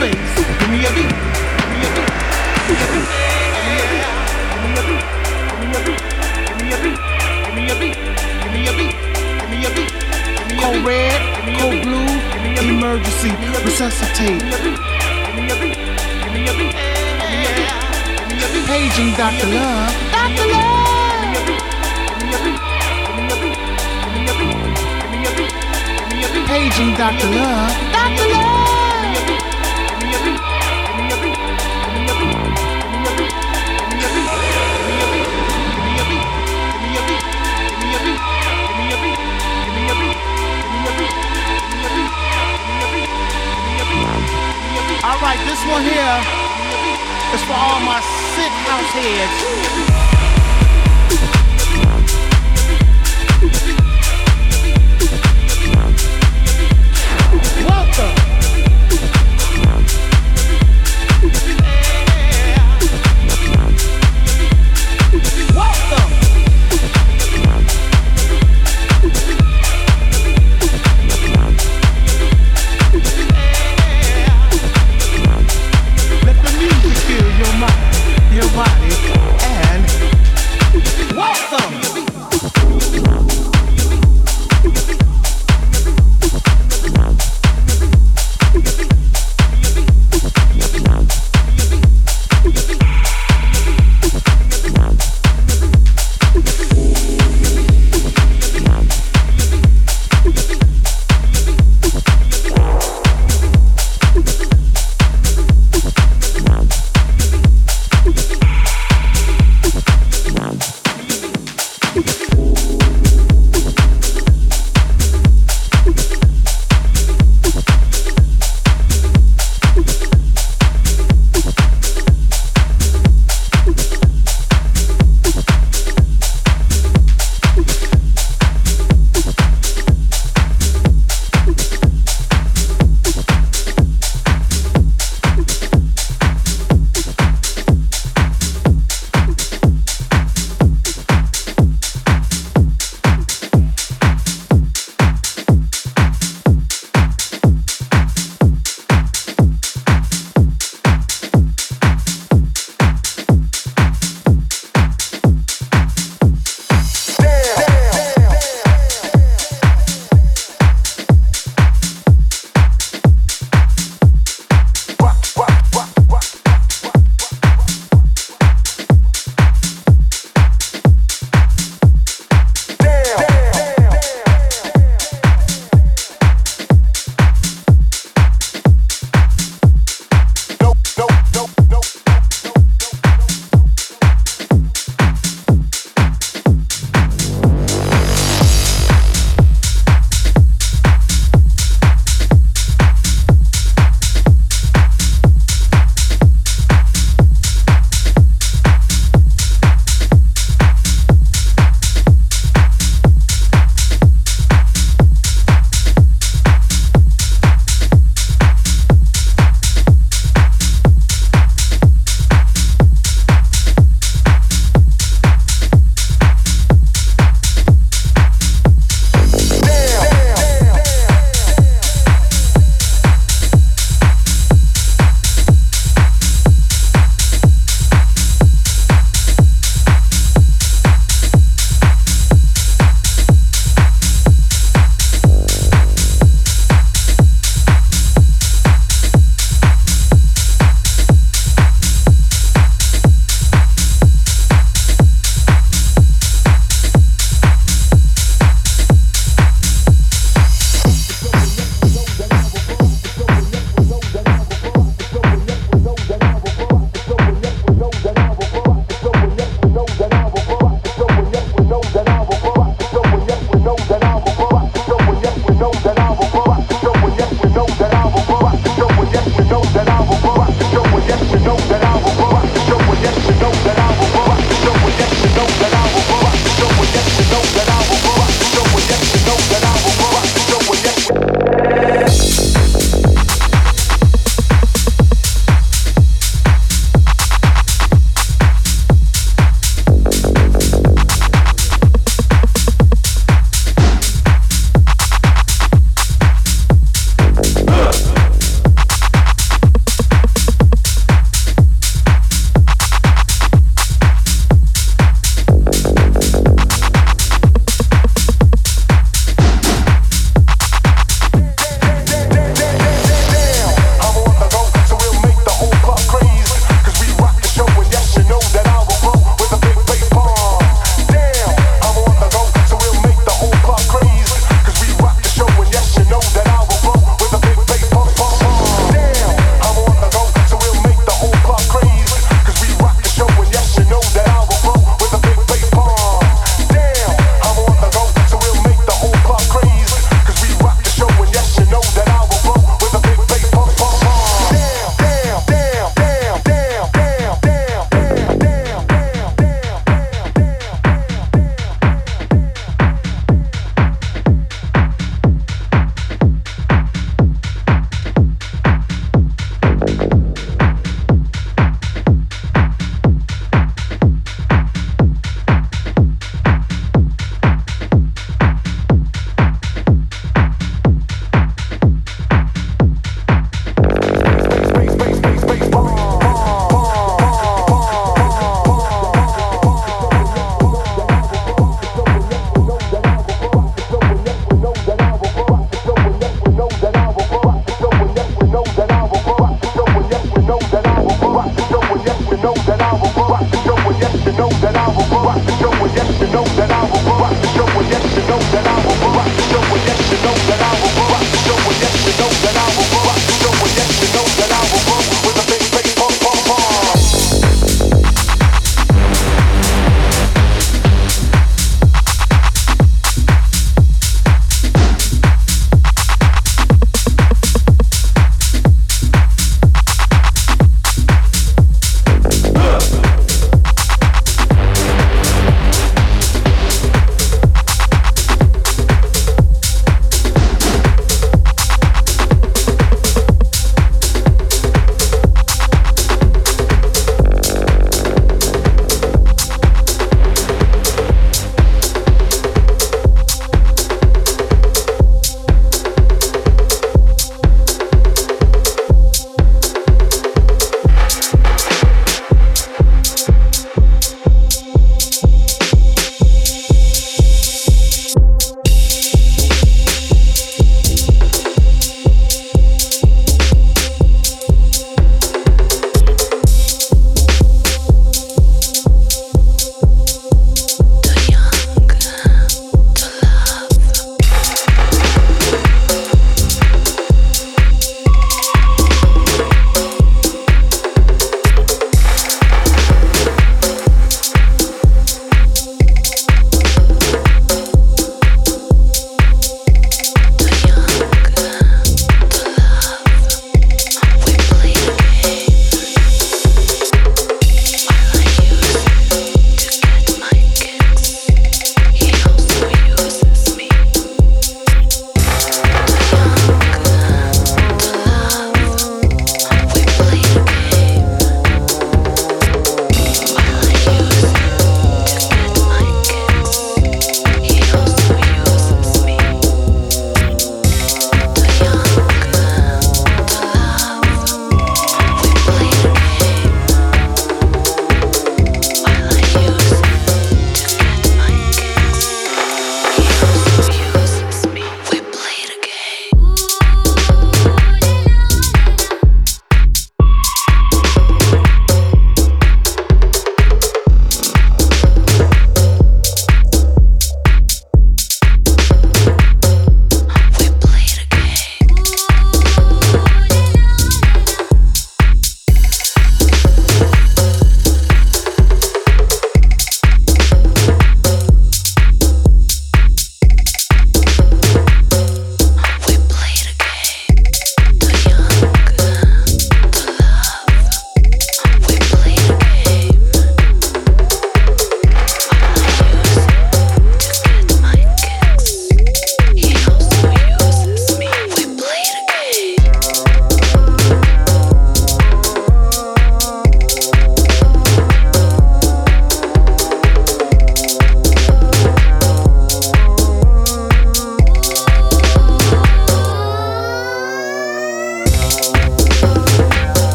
give me a red, code blue, emergency, resuscitate. Paging Dr. Love. Dr. Love. Paging Dr. Love. Dr. Love. All right, this one here is for all my sick house heads.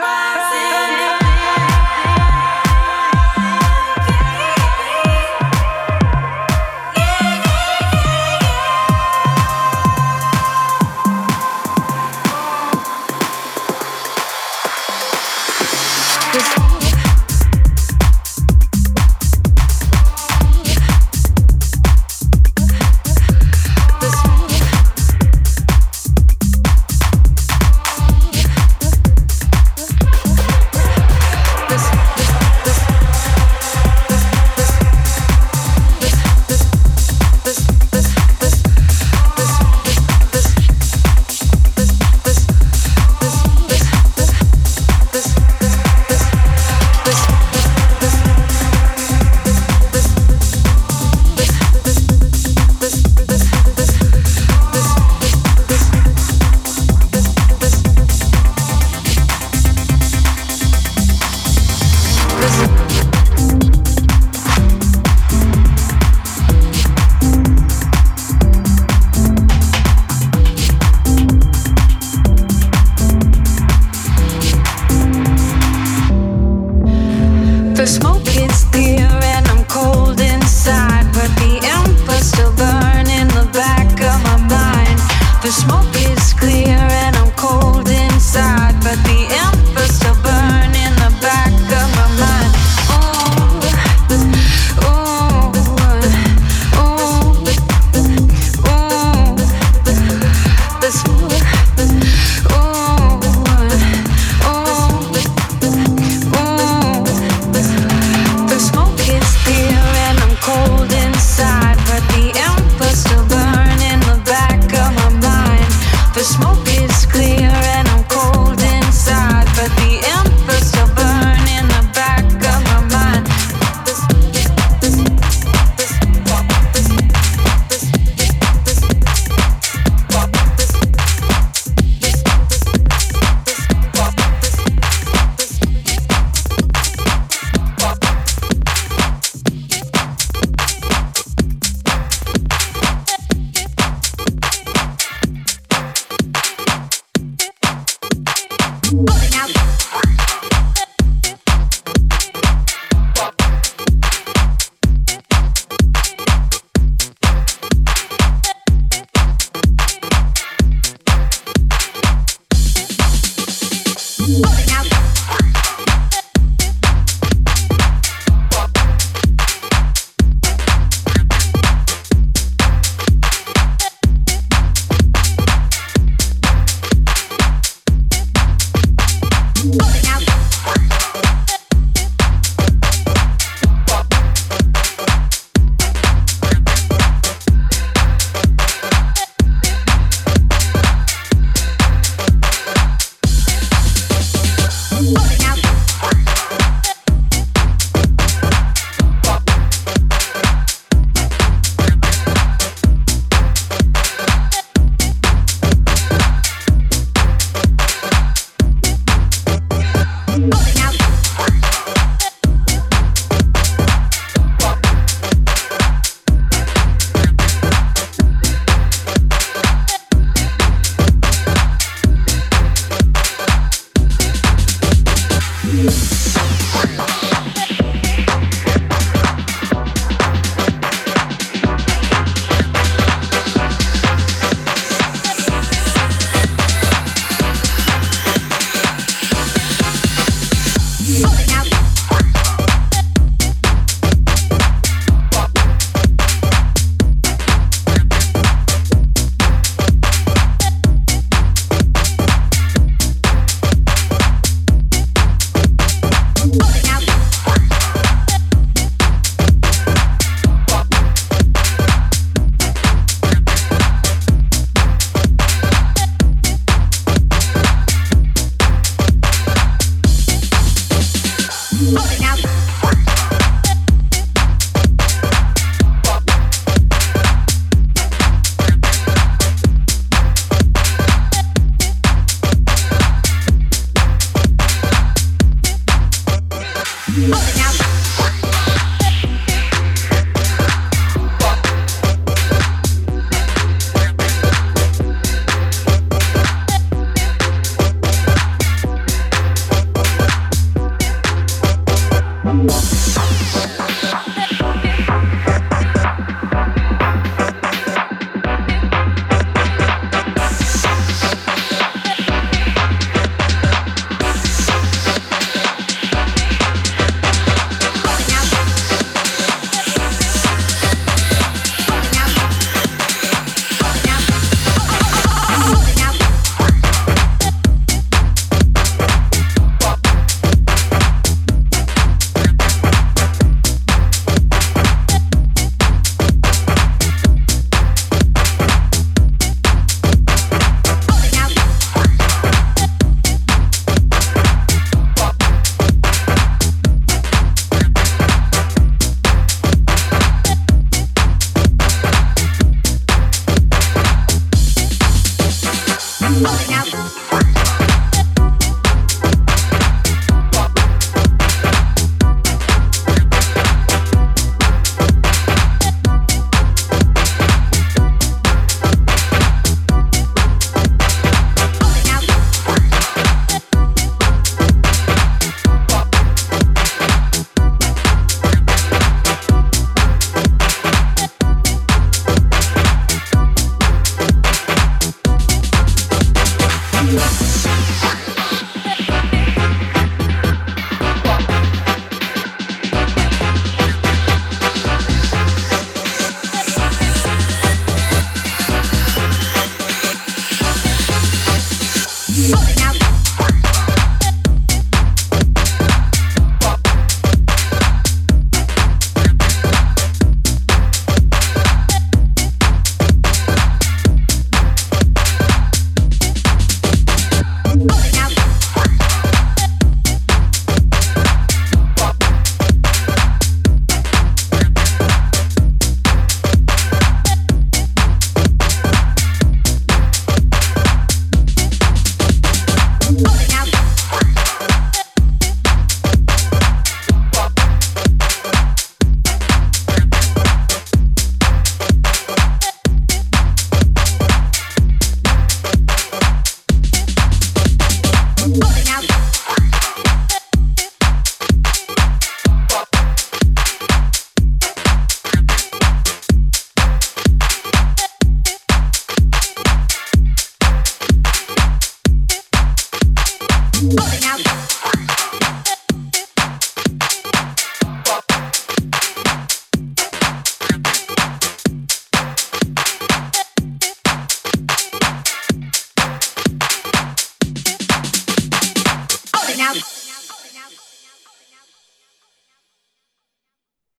Parabéns! rolling out. Oh,